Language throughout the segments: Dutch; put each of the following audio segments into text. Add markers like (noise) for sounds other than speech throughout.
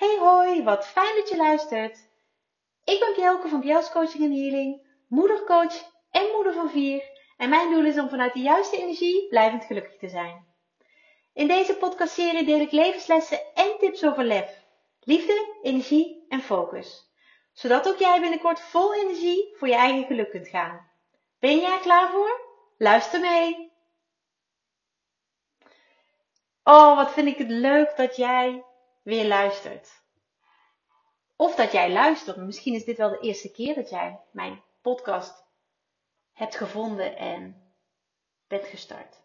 Hey hoi, wat fijn dat je luistert. Ik ben Bjelke van Bjels Coaching en Healing, moedercoach en moeder van vier. En mijn doel is om vanuit de juiste energie blijvend gelukkig te zijn. In deze podcastserie deel ik levenslessen en tips over lef, liefde, energie en focus. Zodat ook jij binnenkort vol energie voor je eigen geluk kunt gaan. Ben jij er klaar voor? Luister mee! Oh, wat vind ik het leuk dat jij weer luistert. Of dat jij luistert. Misschien is dit wel de eerste keer dat jij mijn podcast hebt gevonden en bent gestart.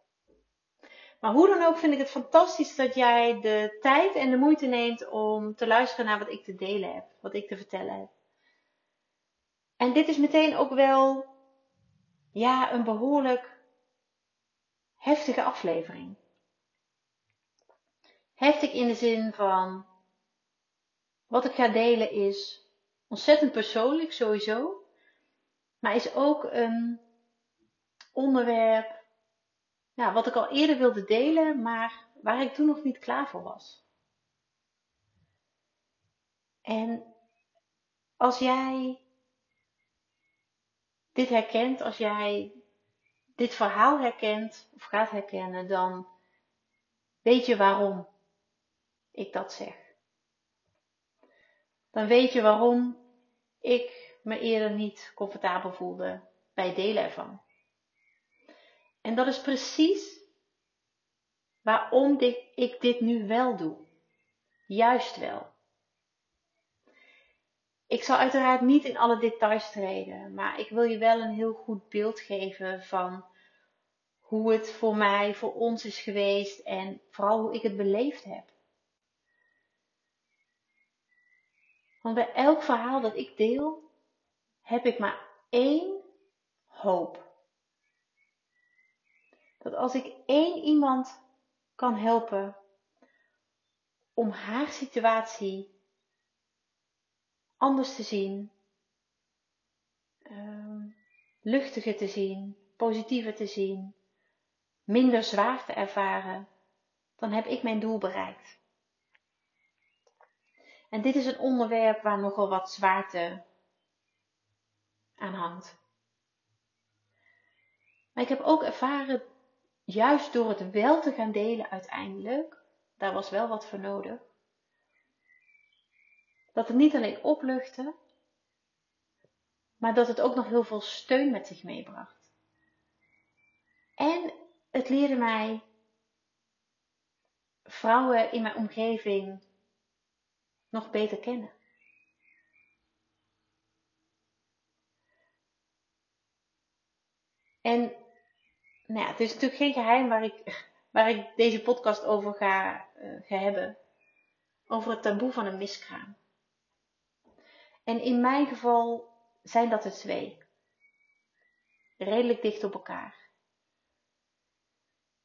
Maar hoe dan ook vind ik het fantastisch dat jij de tijd en de moeite neemt om te luisteren naar wat ik te delen heb, wat ik te vertellen heb. En dit is meteen ook wel, ja, een behoorlijk heftige aflevering. Heftig in de zin van, wat ik ga delen is ontzettend persoonlijk sowieso, maar is ook een onderwerp wat ik al eerder wilde delen, maar waar ik toen nog niet klaar voor was. En als jij dit herkent, als jij dit verhaal herkent of gaat herkennen, dan weet je waarom ik dat zeg. Dan weet je waarom ik me eerder niet comfortabel voelde bij delen ervan. En dat is precies waarom ik dit nu wel doe. Juist wel. Ik zal uiteraard niet in alle details treden, maar ik wil je wel een heel goed beeld geven van hoe het voor mij, voor ons is geweest en vooral hoe ik het beleefd heb. Want bij elk verhaal dat ik deel, heb ik maar één hoop. Dat als ik één iemand kan helpen om haar situatie anders te zien, uh, luchtiger te zien, positiever te zien, minder zwaar te ervaren, dan heb ik mijn doel bereikt. En dit is een onderwerp waar nogal wat zwaarte aan hangt. Maar ik heb ook ervaren, juist door het wel te gaan delen uiteindelijk, daar was wel wat voor nodig, dat het niet alleen opluchtte, maar dat het ook nog heel veel steun met zich meebracht. En het leerde mij vrouwen in mijn omgeving nog beter kennen. En nou ja, het is natuurlijk geen geheim waar ik, waar ik deze podcast over ga, uh, ga hebben. Over het taboe van een miskraam. En in mijn geval zijn dat er twee. Redelijk dicht op elkaar.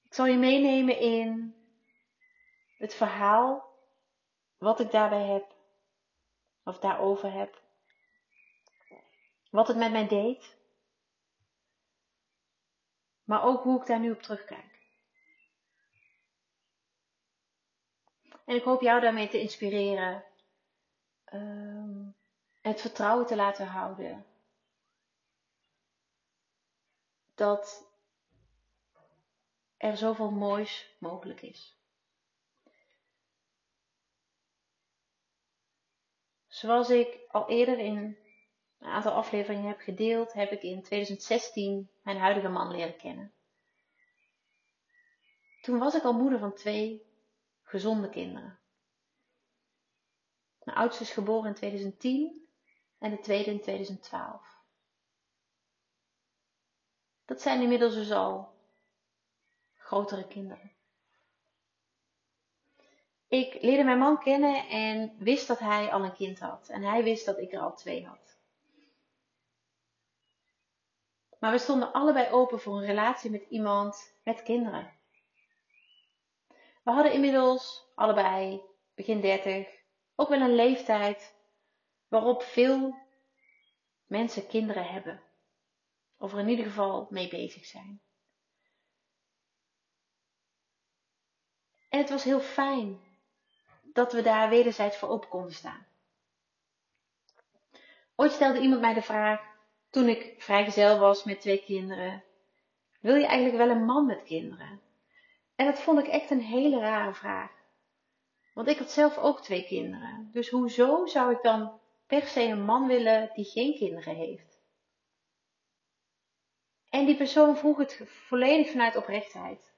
Ik zal je meenemen in het verhaal wat ik daarbij heb, of daarover heb, wat het met mij deed, maar ook hoe ik daar nu op terugkijk. En ik hoop jou daarmee te inspireren, um, het vertrouwen te laten houden dat er zoveel moois mogelijk is. Zoals ik al eerder in een aantal afleveringen heb gedeeld, heb ik in 2016 mijn huidige man leren kennen. Toen was ik al moeder van twee gezonde kinderen. Mijn oudste is geboren in 2010 en de tweede in 2012. Dat zijn inmiddels dus al grotere kinderen. Ik leerde mijn man kennen en wist dat hij al een kind had. En hij wist dat ik er al twee had. Maar we stonden allebei open voor een relatie met iemand met kinderen. We hadden inmiddels allebei begin 30 ook wel een leeftijd waarop veel mensen kinderen hebben. Of er in ieder geval mee bezig zijn. En het was heel fijn dat we daar wederzijds voor open konden staan. Ooit stelde iemand mij de vraag, toen ik vrijgezel was met twee kinderen, wil je eigenlijk wel een man met kinderen? En dat vond ik echt een hele rare vraag. Want ik had zelf ook twee kinderen. Dus hoezo zou ik dan per se een man willen die geen kinderen heeft? En die persoon vroeg het volledig vanuit oprechtheid.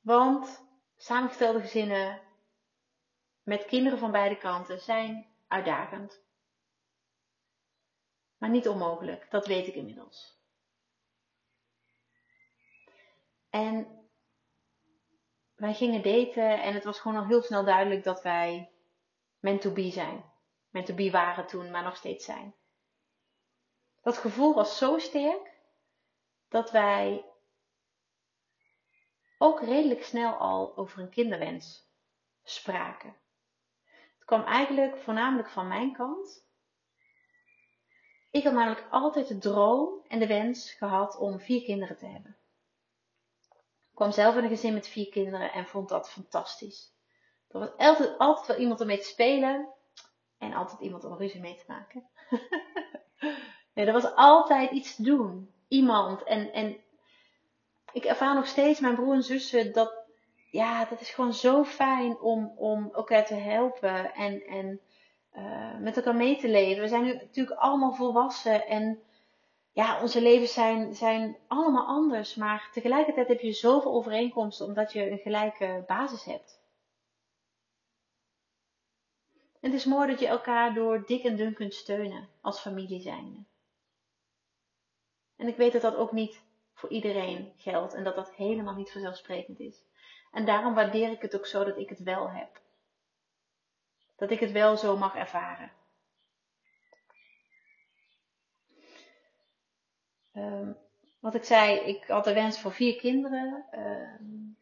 Want samengestelde gezinnen met kinderen van beide kanten zijn uitdagend. Maar niet onmogelijk, dat weet ik inmiddels. En wij gingen daten en het was gewoon al heel snel duidelijk dat wij meant to be zijn. Meant to be waren toen, maar nog steeds zijn. Dat gevoel was zo sterk dat wij ook redelijk snel al over een kinderwens spraken. Kwam eigenlijk voornamelijk van mijn kant. Ik had namelijk altijd de droom en de wens gehad om vier kinderen te hebben. Ik kwam zelf in een gezin met vier kinderen en vond dat fantastisch. Er was altijd, altijd wel iemand om mee te spelen en altijd iemand om ruzie mee te maken. (laughs) nee, er was altijd iets te doen. Iemand. En, en ik ervaar nog steeds, mijn broer en zussen, dat, ja, dat is gewoon zo fijn om, om elkaar te helpen en, en uh, met elkaar mee te leven. We zijn nu natuurlijk allemaal volwassen en ja, onze levens zijn, zijn allemaal anders, maar tegelijkertijd heb je zoveel overeenkomsten omdat je een gelijke basis hebt. En het is mooi dat je elkaar door dik en dun kunt steunen als familie zijnde. En ik weet dat dat ook niet voor iedereen geldt en dat dat helemaal niet vanzelfsprekend is. En daarom waardeer ik het ook zo dat ik het wel heb. Dat ik het wel zo mag ervaren. Um, wat ik zei, ik had de wens voor vier kinderen. Um,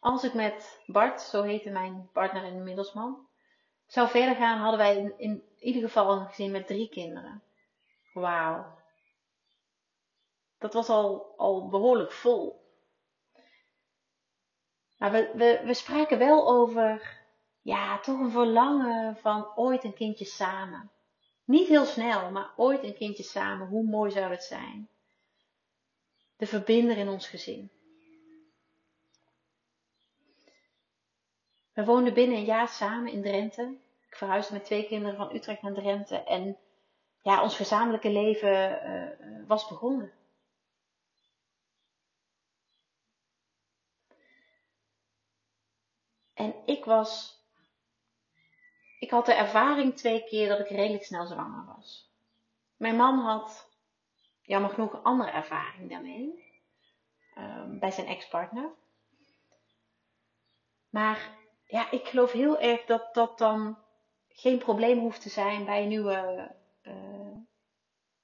als ik met Bart, zo heette mijn partner en inmiddels man, zou verder gaan, hadden wij in, in ieder geval een gezin met drie kinderen. Wauw. Dat was al, al behoorlijk vol. Maar we, we, we spraken wel over, ja, toch een verlangen van ooit een kindje samen. Niet heel snel, maar ooit een kindje samen. Hoe mooi zou het zijn? De verbinder in ons gezin. We woonden binnen een jaar samen in Drenthe. Ik verhuisde met twee kinderen van Utrecht naar Drenthe. En ja, ons gezamenlijke leven uh, was begonnen. En ik was. Ik had de ervaring twee keer dat ik redelijk snel zwanger was. Mijn man had jammer genoeg een andere ervaring daarmee. Um, bij zijn ex-partner. Maar ja, ik geloof heel erg dat dat dan geen probleem hoeft te zijn bij een nieuwe, uh,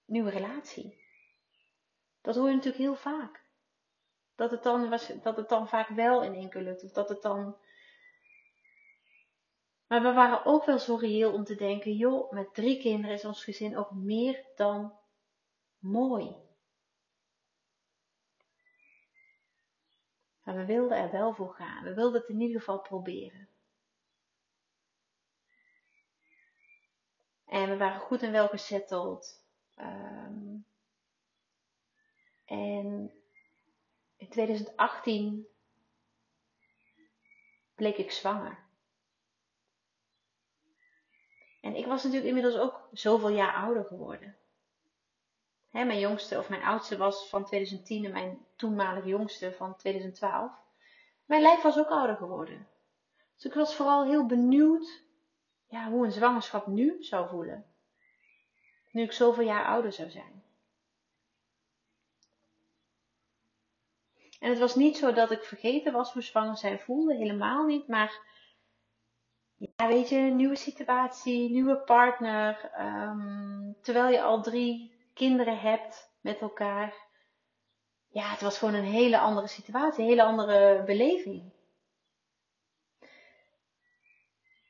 nieuwe relatie. Dat hoor je natuurlijk heel vaak. Dat het, dan was, dat het dan vaak wel in één keer lukt. Of dat het dan maar we waren ook wel zo om te denken, joh, met drie kinderen is ons gezin ook meer dan mooi. Maar we wilden er wel voor gaan. We wilden het in ieder geval proberen. En we waren goed en wel gesetteld. Um, en in 2018 bleek ik zwanger. En ik was natuurlijk inmiddels ook zoveel jaar ouder geworden. Mijn jongste of mijn oudste was van 2010 en mijn toenmalige jongste van 2012. Mijn lijf was ook ouder geworden. Dus ik was vooral heel benieuwd ja, hoe een zwangerschap nu zou voelen. Nu ik zoveel jaar ouder zou zijn. En het was niet zo dat ik vergeten was hoe zwanger zijn voelde, helemaal niet. Maar ja, weet je, nieuwe situatie, nieuwe partner. Um, terwijl je al drie kinderen hebt met elkaar. Ja, het was gewoon een hele andere situatie, een hele andere beleving.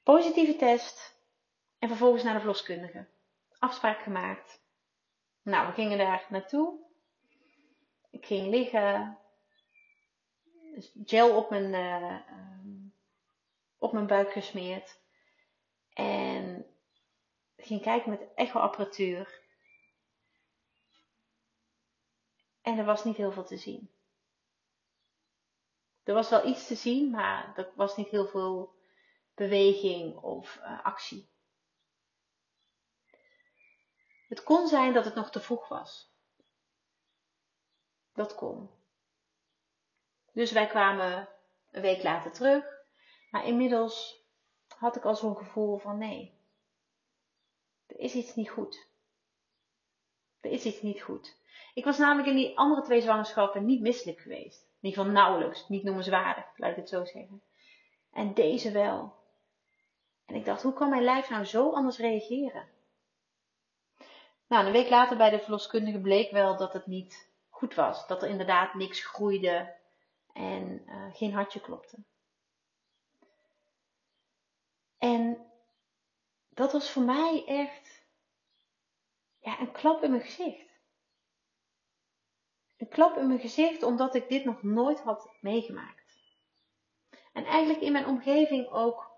Positieve test en vervolgens naar de verloskundige. Afspraak gemaakt. Nou, we gingen daar naartoe. Ik ging liggen. Gel op mijn, uh, op mijn buik gesmeerd. En ging kijken met echoapparatuur. En er was niet heel veel te zien. Er was wel iets te zien, maar er was niet heel veel beweging of uh, actie. Het kon zijn dat het nog te vroeg was. Dat kon. Dus wij kwamen een week later terug. Maar inmiddels had ik al zo'n gevoel van nee. Er is iets niet goed. Er is iets niet goed. Ik was namelijk in die andere twee zwangerschappen niet misselijk geweest. In ieder geval nauwelijks, niet noemenswaardig, laat ik het zo zeggen. En deze wel. En ik dacht, hoe kan mijn lijf nou zo anders reageren? Nou, een week later bij de verloskundige bleek wel dat het niet goed was. Dat er inderdaad niks groeide en uh, geen hartje klopte. En dat was voor mij echt ja, een klap in mijn gezicht. Een klap in mijn gezicht omdat ik dit nog nooit had meegemaakt. En eigenlijk in mijn omgeving ook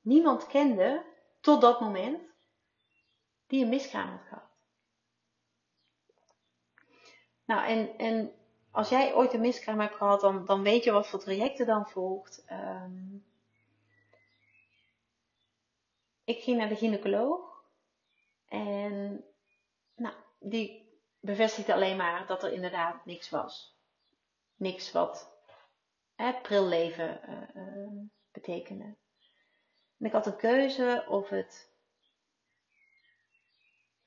niemand kende tot dat moment die een miskraam had gehad. Nou, en, en als jij ooit een miskraam hebt gehad, dan, dan weet je wat voor trajecten dan volgt. Ehm, ik ging naar de gynaecoloog en nou, die bevestigde alleen maar dat er inderdaad niks was. Niks wat prilleven uh, betekende. En ik had een keuze of het,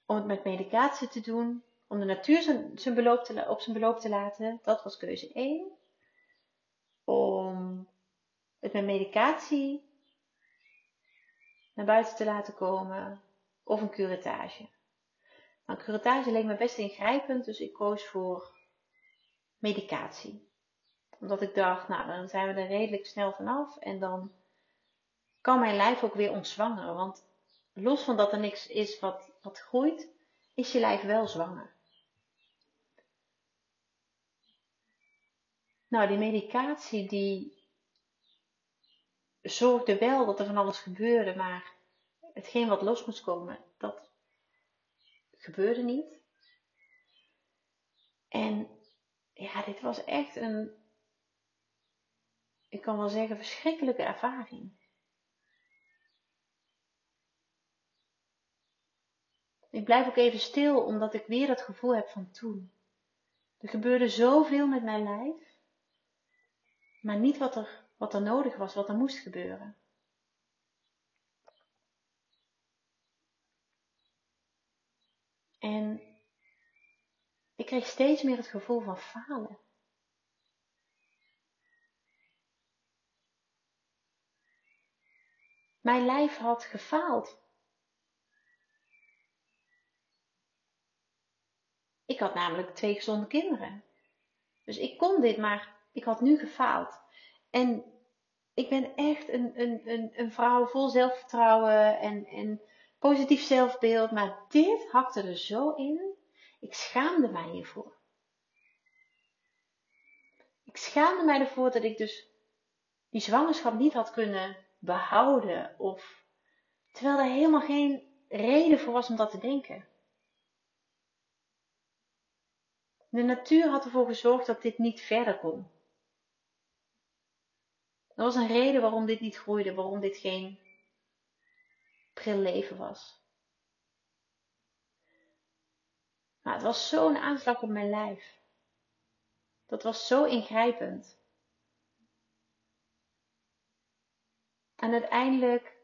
om het met medicatie te doen, om de natuur zijn, zijn beloop te, op zijn beloop te laten. Dat was keuze 1. Om het met medicatie naar buiten te laten komen of een curettage. Nou, curettage leek me best ingrijpend, dus ik koos voor medicatie. Omdat ik dacht, nou, dan zijn we er redelijk snel vanaf en dan kan mijn lijf ook weer ontzwangeren. Want los van dat er niks is wat, wat groeit, is je lijf wel zwanger. Nou, die medicatie die zorgde wel dat er van alles gebeurde, maar hetgeen wat los moest komen, dat gebeurde niet. En ja, dit was echt een, ik kan wel zeggen, verschrikkelijke ervaring. Ik blijf ook even stil, omdat ik weer dat gevoel heb van toen. Er gebeurde zoveel met mijn lijf, maar niet wat er, wat er nodig was, wat er moest gebeuren. En ik kreeg steeds meer het gevoel van falen. Mijn lijf had gefaald. Ik had namelijk twee gezonde kinderen. Dus ik kon dit, maar ik had nu gefaald. En ik ben echt een, een, een, een vrouw vol zelfvertrouwen en, en positief zelfbeeld. Maar dit hakte er zo in. Ik schaamde mij hiervoor. Ik schaamde mij ervoor dat ik dus die zwangerschap niet had kunnen behouden. Of terwijl er helemaal geen reden voor was om dat te denken. De natuur had ervoor gezorgd dat dit niet verder kon. Er was een reden waarom dit niet groeide, waarom dit geen pril leven was. Maar het was zo'n aanslag op mijn lijf. Dat was zo ingrijpend. En uiteindelijk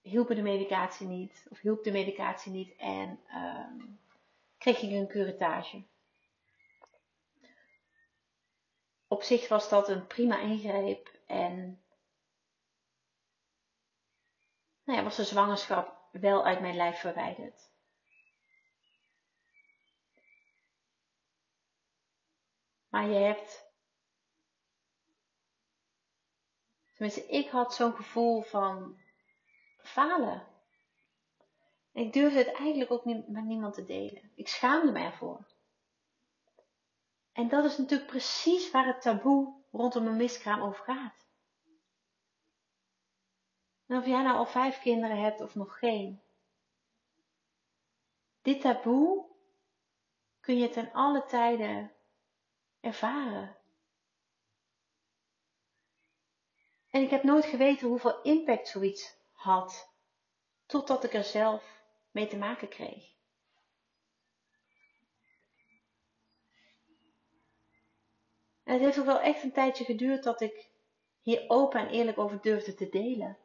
hielp de medicatie niet, of hielp de medicatie niet en uh, kreeg ik een curettage. Op zich was dat een prima ingreep en nou ja, was de zwangerschap wel uit mijn lijf verwijderd. Maar je hebt, tenminste ik had zo'n gevoel van falen. Ik durfde het eigenlijk ook niet met niemand te delen. Ik schaamde me ervoor. En dat is natuurlijk precies waar het taboe rondom een miskraam over gaat. En of jij nou al vijf kinderen hebt of nog geen. Dit taboe kun je ten alle tijden ervaren. En ik heb nooit geweten hoeveel impact zoiets had, totdat ik er zelf mee te maken kreeg. En het heeft ook wel echt een tijdje geduurd dat ik hier open en eerlijk over durfde te delen.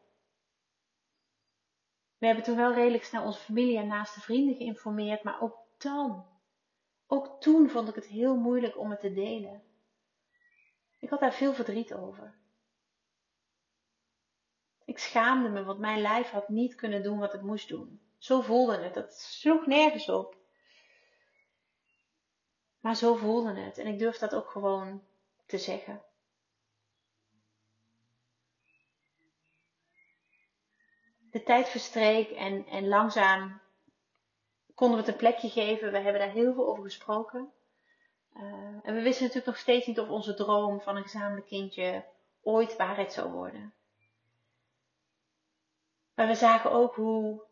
We hebben toen wel redelijk snel onze familie en naaste vrienden geïnformeerd, maar ook dan, ook toen vond ik het heel moeilijk om het te delen. Ik had daar veel verdriet over. Ik schaamde me, want mijn lijf had niet kunnen doen wat het moest doen. Zo voelde het. Dat sloeg nergens op. Maar zo voelde het. En ik durf dat ook gewoon te zeggen. De tijd verstreek en, en langzaam konden we het een plekje geven. We hebben daar heel veel over gesproken. Uh, en we wisten natuurlijk nog steeds niet of onze droom van een gezamenlijk kindje ooit waarheid zou worden. Maar we zagen ook hoe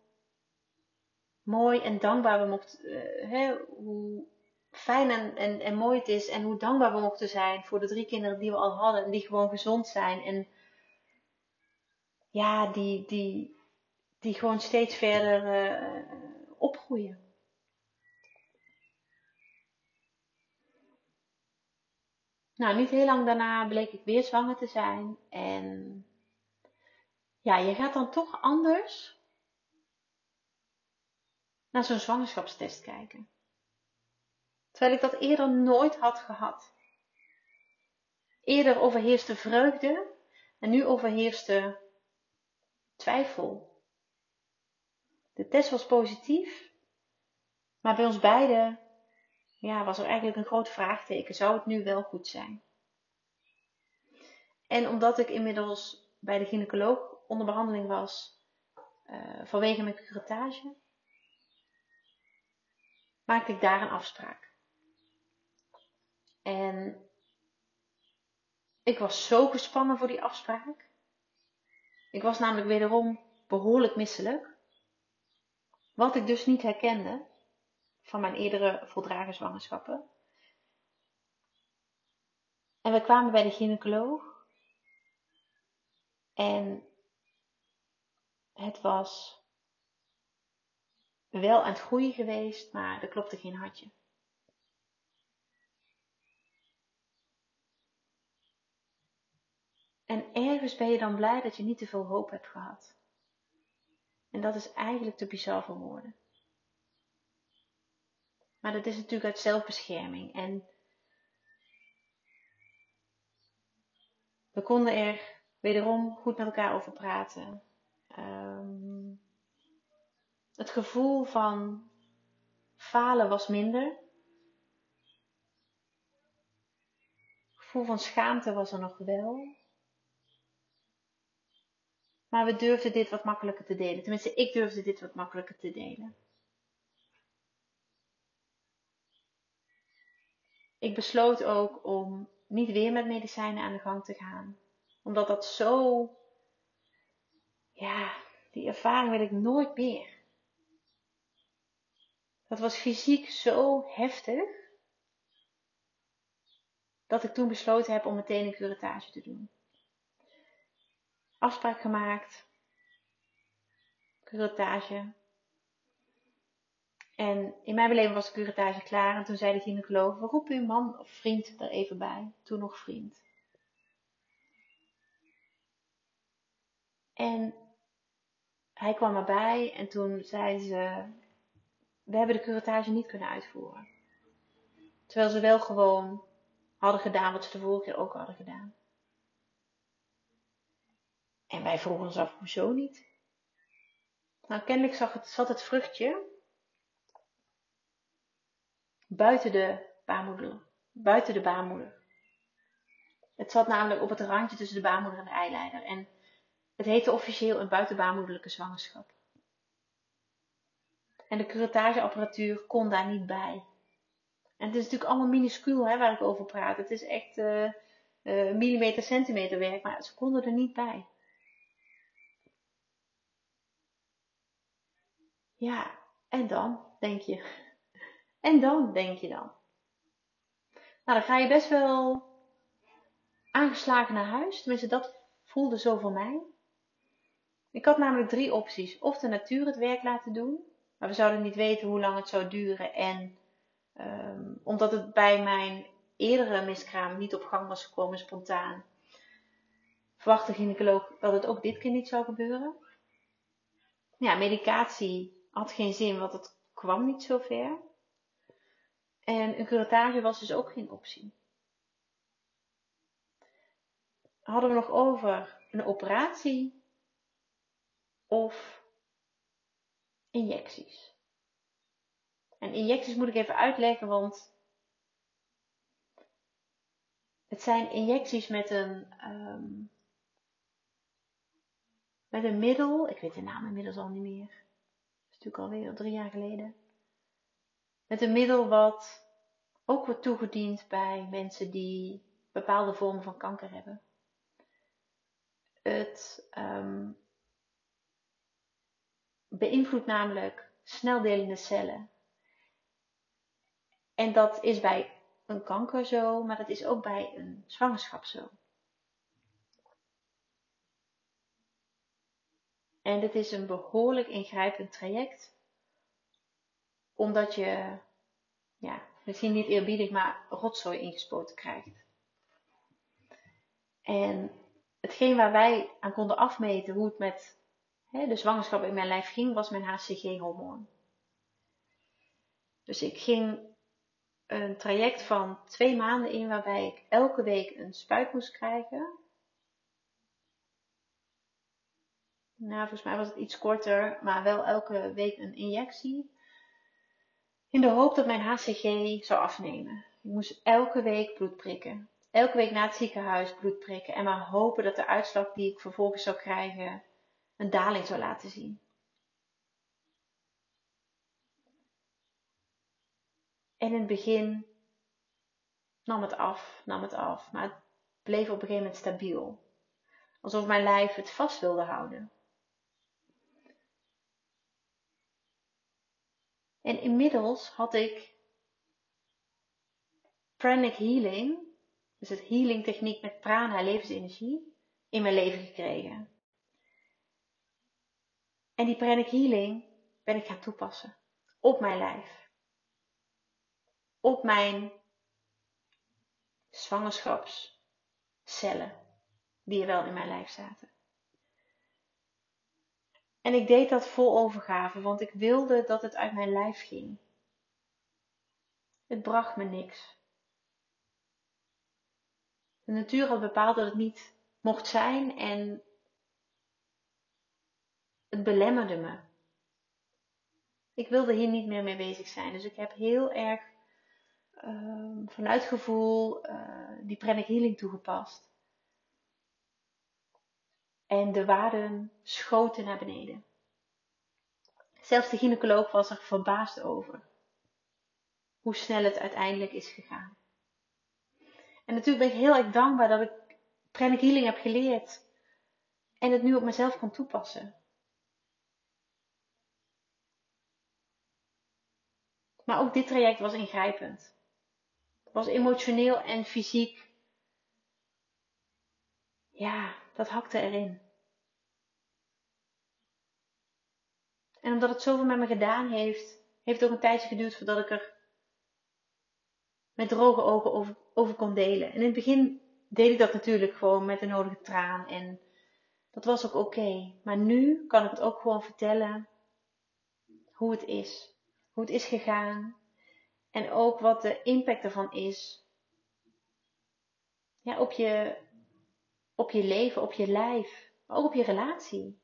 mooi en dankbaar we mochten, uh, hè, hoe fijn en, en, en mooi het is en hoe dankbaar we mochten zijn voor de drie kinderen die we al hadden en die gewoon gezond zijn en ja, die, die, die gewoon steeds verder uh, opgroeien. Nou, niet heel lang daarna bleek ik weer zwanger te zijn en ja, je gaat dan toch anders naar zo'n zwangerschapstest kijken. Terwijl ik dat eerder nooit had gehad. Eerder overheerste vreugde en nu overheerste twijfel. De test was positief, maar bij ons beiden ja, was er eigenlijk een groot vraagteken. Zou het nu wel goed zijn? En omdat ik inmiddels bij de gynaecoloog onder behandeling was uh, vanwege mijn curettage, maakte ik daar een afspraak. En ik was zo gespannen voor die afspraak. Ik was namelijk wederom behoorlijk misselijk. Wat ik dus niet herkende van mijn eerdere voldragen zwangerschappen. En we kwamen bij de gynaecoloog. En het was wel aan het groeien geweest, maar er klopte geen hartje. En ergens ben je dan blij dat je niet te veel hoop hebt gehad. En dat is eigenlijk te bizar voor woorden. Maar dat is natuurlijk uit zelfbescherming. En we konden er wederom goed met elkaar over praten. Um, het gevoel van falen was minder. Het gevoel van schaamte was er nog wel. Maar we durfden dit wat makkelijker te delen. Tenminste, ik durfde dit wat makkelijker te delen. Ik besloot ook om niet weer met medicijnen aan de gang te gaan. Omdat dat zo ja, die ervaring wil ik nooit meer. Dat was fysiek zo heftig. Dat ik toen besloten heb om meteen een curettage te doen. Afspraak gemaakt. Curettage. En in mijn beleving was de curettage klaar. En toen zei de gynaecoloog, we roepen uw man of vriend er even bij. Toen nog vriend. En hij kwam erbij en toen zei ze: We hebben de curatage niet kunnen uitvoeren. Terwijl ze wel gewoon hadden gedaan wat ze de vorige keer ook hadden gedaan. En wij vroegen ons af: Hoezo niet? Nou, kennelijk zag het, zat het vruchtje buiten de baarmoeder. Buiten de baarmoeder. Het zat namelijk op het randje tussen de baarmoeder en de eileider. En het heette officieel een buitenbaarmoederlijke zwangerschap. En de curetageapparatuur kon daar niet bij. En het is natuurlijk allemaal minuscuul hè, waar ik over praat. Het is echt uh, uh, millimeter, centimeter werk, maar ze konden er niet bij. Ja, en dan, denk je. En dan, denk je dan. Nou, dan ga je best wel aangeslagen naar huis. Tenminste, dat voelde zo voor mij. Ik had namelijk drie opties. Of de natuur het werk laten doen. Maar we zouden niet weten hoe lang het zou duren. En um, omdat het bij mijn eerdere miskraam niet op gang was gekomen spontaan. Verwacht de gynaecoloog dat het ook dit keer niet zou gebeuren. Ja, medicatie had geen zin, want het kwam niet zo ver. En een curatage was dus ook geen optie. Hadden we nog over een operatie of injecties? En injecties moet ik even uitleggen, want het zijn injecties met een, um, met een middel. Ik weet de naam inmiddels al niet meer. Natuurlijk alweer drie jaar geleden. Met een middel wat ook wordt toegediend bij mensen die bepaalde vormen van kanker hebben. Het um, beïnvloedt namelijk sneldelende cellen. En dat is bij een kanker zo, maar dat is ook bij een zwangerschap zo. En dit is een behoorlijk ingrijpend traject, omdat je, ja, misschien niet eerbiedig, maar rotzooi ingespoten krijgt. En hetgeen waar wij aan konden afmeten hoe het met hè, de zwangerschap in mijn lijf ging, was mijn HCG-hormoon. Dus ik ging een traject van twee maanden in waarbij ik elke week een spuit moest krijgen. Nou, volgens mij was het iets korter, maar wel elke week een injectie. In de hoop dat mijn HCG zou afnemen. Ik moest elke week bloed prikken. Elke week naar het ziekenhuis bloed prikken. En maar hopen dat de uitslag die ik vervolgens zou krijgen een daling zou laten zien. En in het begin nam het af, nam het af, maar het bleef op een gegeven moment stabiel. Alsof mijn lijf het vast wilde houden. En inmiddels had ik pranic healing, dus het healing techniek met prana, levensenergie, in mijn leven gekregen. En die pranic healing ben ik gaan toepassen op mijn lijf op mijn zwangerschapscellen die er wel in mijn lijf zaten. En ik deed dat vol overgave, want ik wilde dat het uit mijn lijf ging. Het bracht me niks. De natuur had bepaald dat het niet mocht zijn en het belemmerde me. Ik wilde hier niet meer mee bezig zijn, dus ik heb heel erg Ehm, vanuit gevoel uh, die pranic healing toegepast. En de waarden schoten naar beneden. Zelfs de gynaecoloog was er verbaasd over. Hoe snel het uiteindelijk is gegaan. En natuurlijk ben ik heel erg dankbaar dat ik pranic healing heb geleerd. En het nu op mezelf kan toepassen. Maar ook dit traject was ingrijpend was emotioneel en fysiek. Ja, dat hakte erin. En omdat het zoveel met me gedaan heeft, heeft het ook een tijdje geduurd voordat ik er met droge ogen over, kon delen. En in het begin deed ik dat natuurlijk gewoon met de nodige traan. En dat was ook oké. Maar nu kan ik het ook gewoon vertellen hoe het is. Hoe het is gegaan. En ook wat de impact ervan is ja, op, je, op je leven, op je lijf, maar ook op je relatie.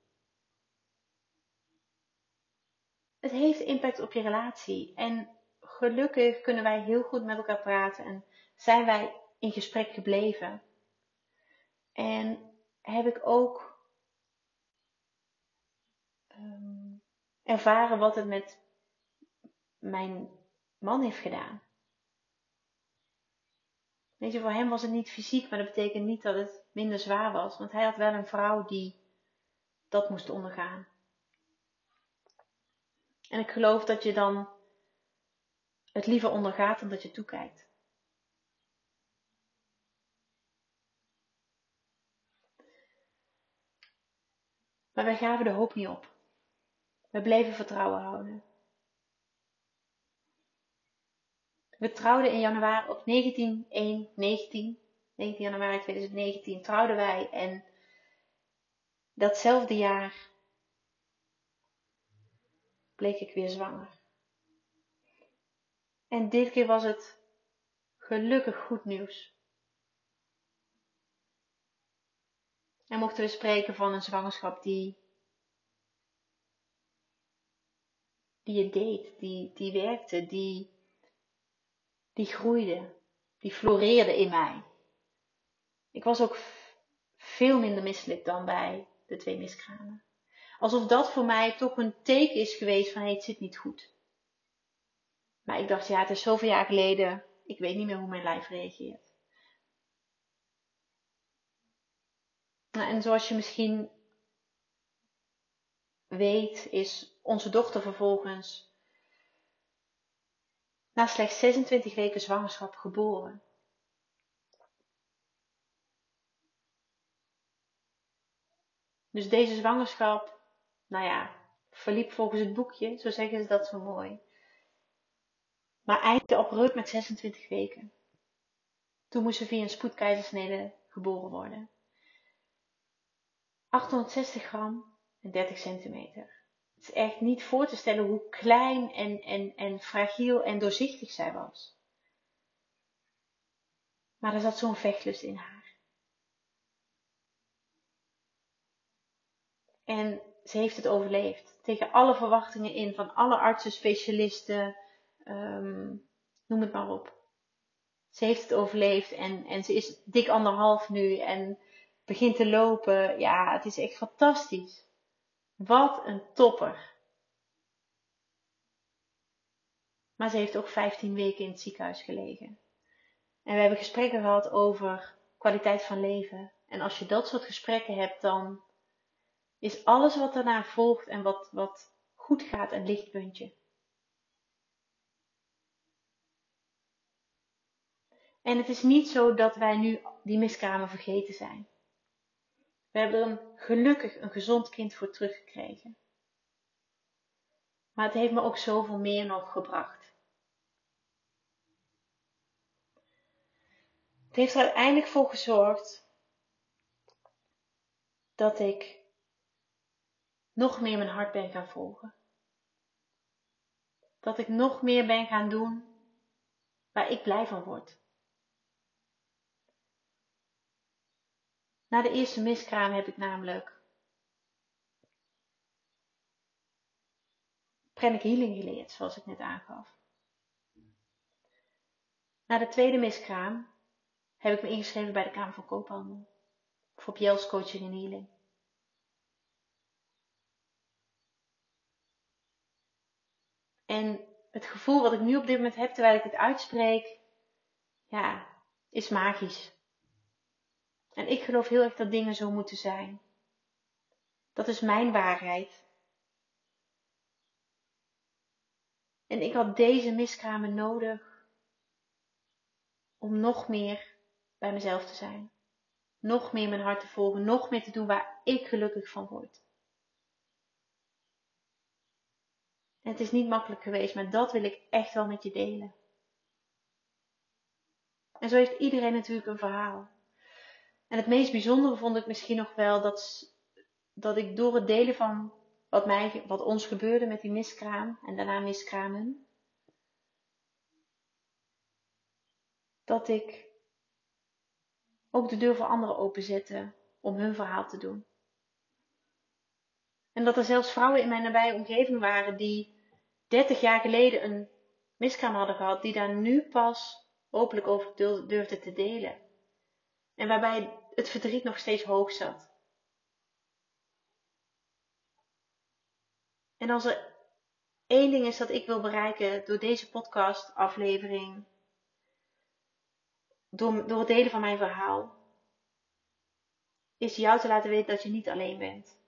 Het heeft impact op je relatie. En gelukkig kunnen wij heel goed met elkaar praten en zijn wij in gesprek gebleven. En heb ik ook um, ervaren wat het met mijn man heeft gedaan. Weet je, voor hem was het niet fysiek, maar dat betekent niet dat het minder zwaar was. Want hij had wel een vrouw die dat moest ondergaan. En ik geloof dat je dan het liever ondergaat dan dat je toekijkt. Maar wij gaven de hoop niet op. We bleven vertrouwen houden. We trouwden in januari op 19, 1, 19, 19 januari 2019 trouwden wij en datzelfde jaar bleek ik weer zwanger. En dit keer was het gelukkig goed nieuws. En mochten we spreken van een zwangerschap die, die je deed, die, die werkte, die, die groeide, die floreerde in mij. Ik was ook veel minder misselijk dan bij de twee miskramen. Alsof dat voor mij toch een teken is geweest van hey, het zit niet goed. Maar ik dacht, ja, het is zoveel jaar geleden. Ik weet niet meer hoe mijn lijf reageert. Nou, en zoals je misschien weet, is onze dochter vervolgens na slechts 26 weken zwangerschap geboren. Dus deze zwangerschap, nou ja, verliep volgens het boekje, zo zeggen ze dat zo mooi. Maar eindigde abrupt met 26 weken. Toen moest ze via een spoedkeizersnede geboren worden. 860 gram en 30 centimeter. Het is echt niet voor te stellen hoe klein en, en, en fragiel en doorzichtig zij was. Maar er zat zo'n vechtlust in haar. En ze heeft het overleefd. Tegen alle verwachtingen in van alle artsen, specialisten, um, noem het maar op. Ze heeft het overleefd en, en ze is dik anderhalf nu en begint te lopen. Ja, het is echt fantastisch. Wat een topper. Maar ze heeft ook 15 weken in het ziekenhuis gelegen. En we hebben gesprekken gehad over kwaliteit van leven. En als je dat soort gesprekken hebt, dan is alles wat daarna volgt en wat, wat goed gaat een lichtpuntje. En het is niet zo dat wij nu die miskramen vergeten zijn. We hebben er een, gelukkig een gezond kind voor teruggekregen. Maar het heeft me ook zoveel meer nog gebracht. Het heeft er uiteindelijk voor gezorgd dat ik nog meer mijn hart ben gaan volgen. Dat ik nog meer ben gaan doen waar ik blij van word. Na de eerste miskraam heb ik namelijk pranic healing geleerd, zoals ik net aangaf. Na de tweede miskraam heb ik me ingeschreven bij de Kamer van Koophandel voor Pjels Coaching en Healing. En het gevoel wat ik nu op dit moment heb terwijl ik het uitspreek, ja, is magisch. En ik geloof heel erg dat dingen zo moeten zijn. Dat is mijn waarheid. En ik had deze miskramen nodig om nog meer bij mezelf te zijn. Nog meer mijn hart te volgen, nog meer te doen waar ik gelukkig van word. En het is niet makkelijk geweest, maar dat wil ik echt wel met je delen. En zo heeft iedereen natuurlijk een verhaal. En het meest bijzondere vond ik misschien nog wel dat, dat ik door het delen van wat, mij, wat ons gebeurde met die miskraam en daarna miskramen, dat ik ook de deur voor anderen openzette om hun verhaal te doen. En dat er zelfs vrouwen in mijn nabije omgeving waren die 30 jaar geleden een miskraam hadden gehad, die daar nu pas openlijk over durfden te delen. En waarbij het verdriet nog steeds hoog zat. En als er één ding is dat ik wil bereiken door deze podcast aflevering, door, door het delen van mijn verhaal, is jou te laten weten dat je niet alleen bent.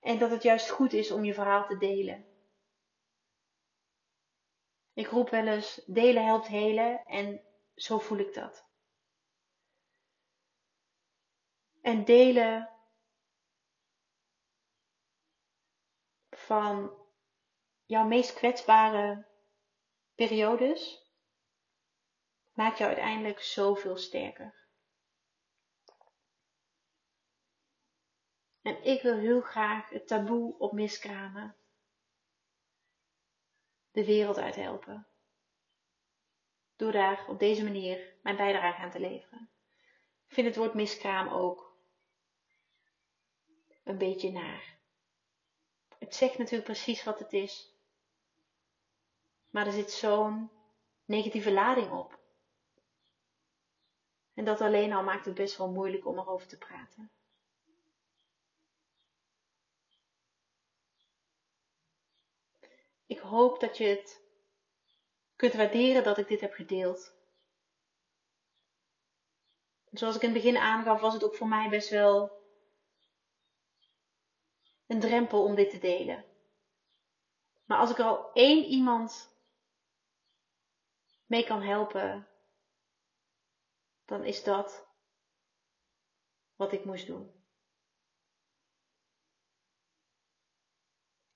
En dat het juist goed is om je verhaal te delen. Ik roep wel eens: delen helpt helen en zo voel ik dat. En delen van jouw meest kwetsbare periodes maakt jou uiteindelijk zoveel sterker. En ik wil heel graag het taboe op miskramen de wereld uit helpen. Door daar op deze manier mijn bijdrage aan te leveren. Ik vind het woord miskraam ook een beetje naar. Het zegt natuurlijk precies wat het is. Maar er zit zo'n negatieve lading op. En dat alleen al maakt het best wel moeilijk om erover te praten. Hoop dat je het kunt waarderen dat ik dit heb gedeeld. Zoals ik in het begin aangaf, was het ook voor mij best wel een drempel om dit te delen. Maar als ik er al één iemand mee kan helpen, dan is dat wat ik moest doen.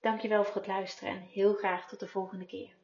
Dankjewel voor het luisteren en heel graag tot de volgende keer.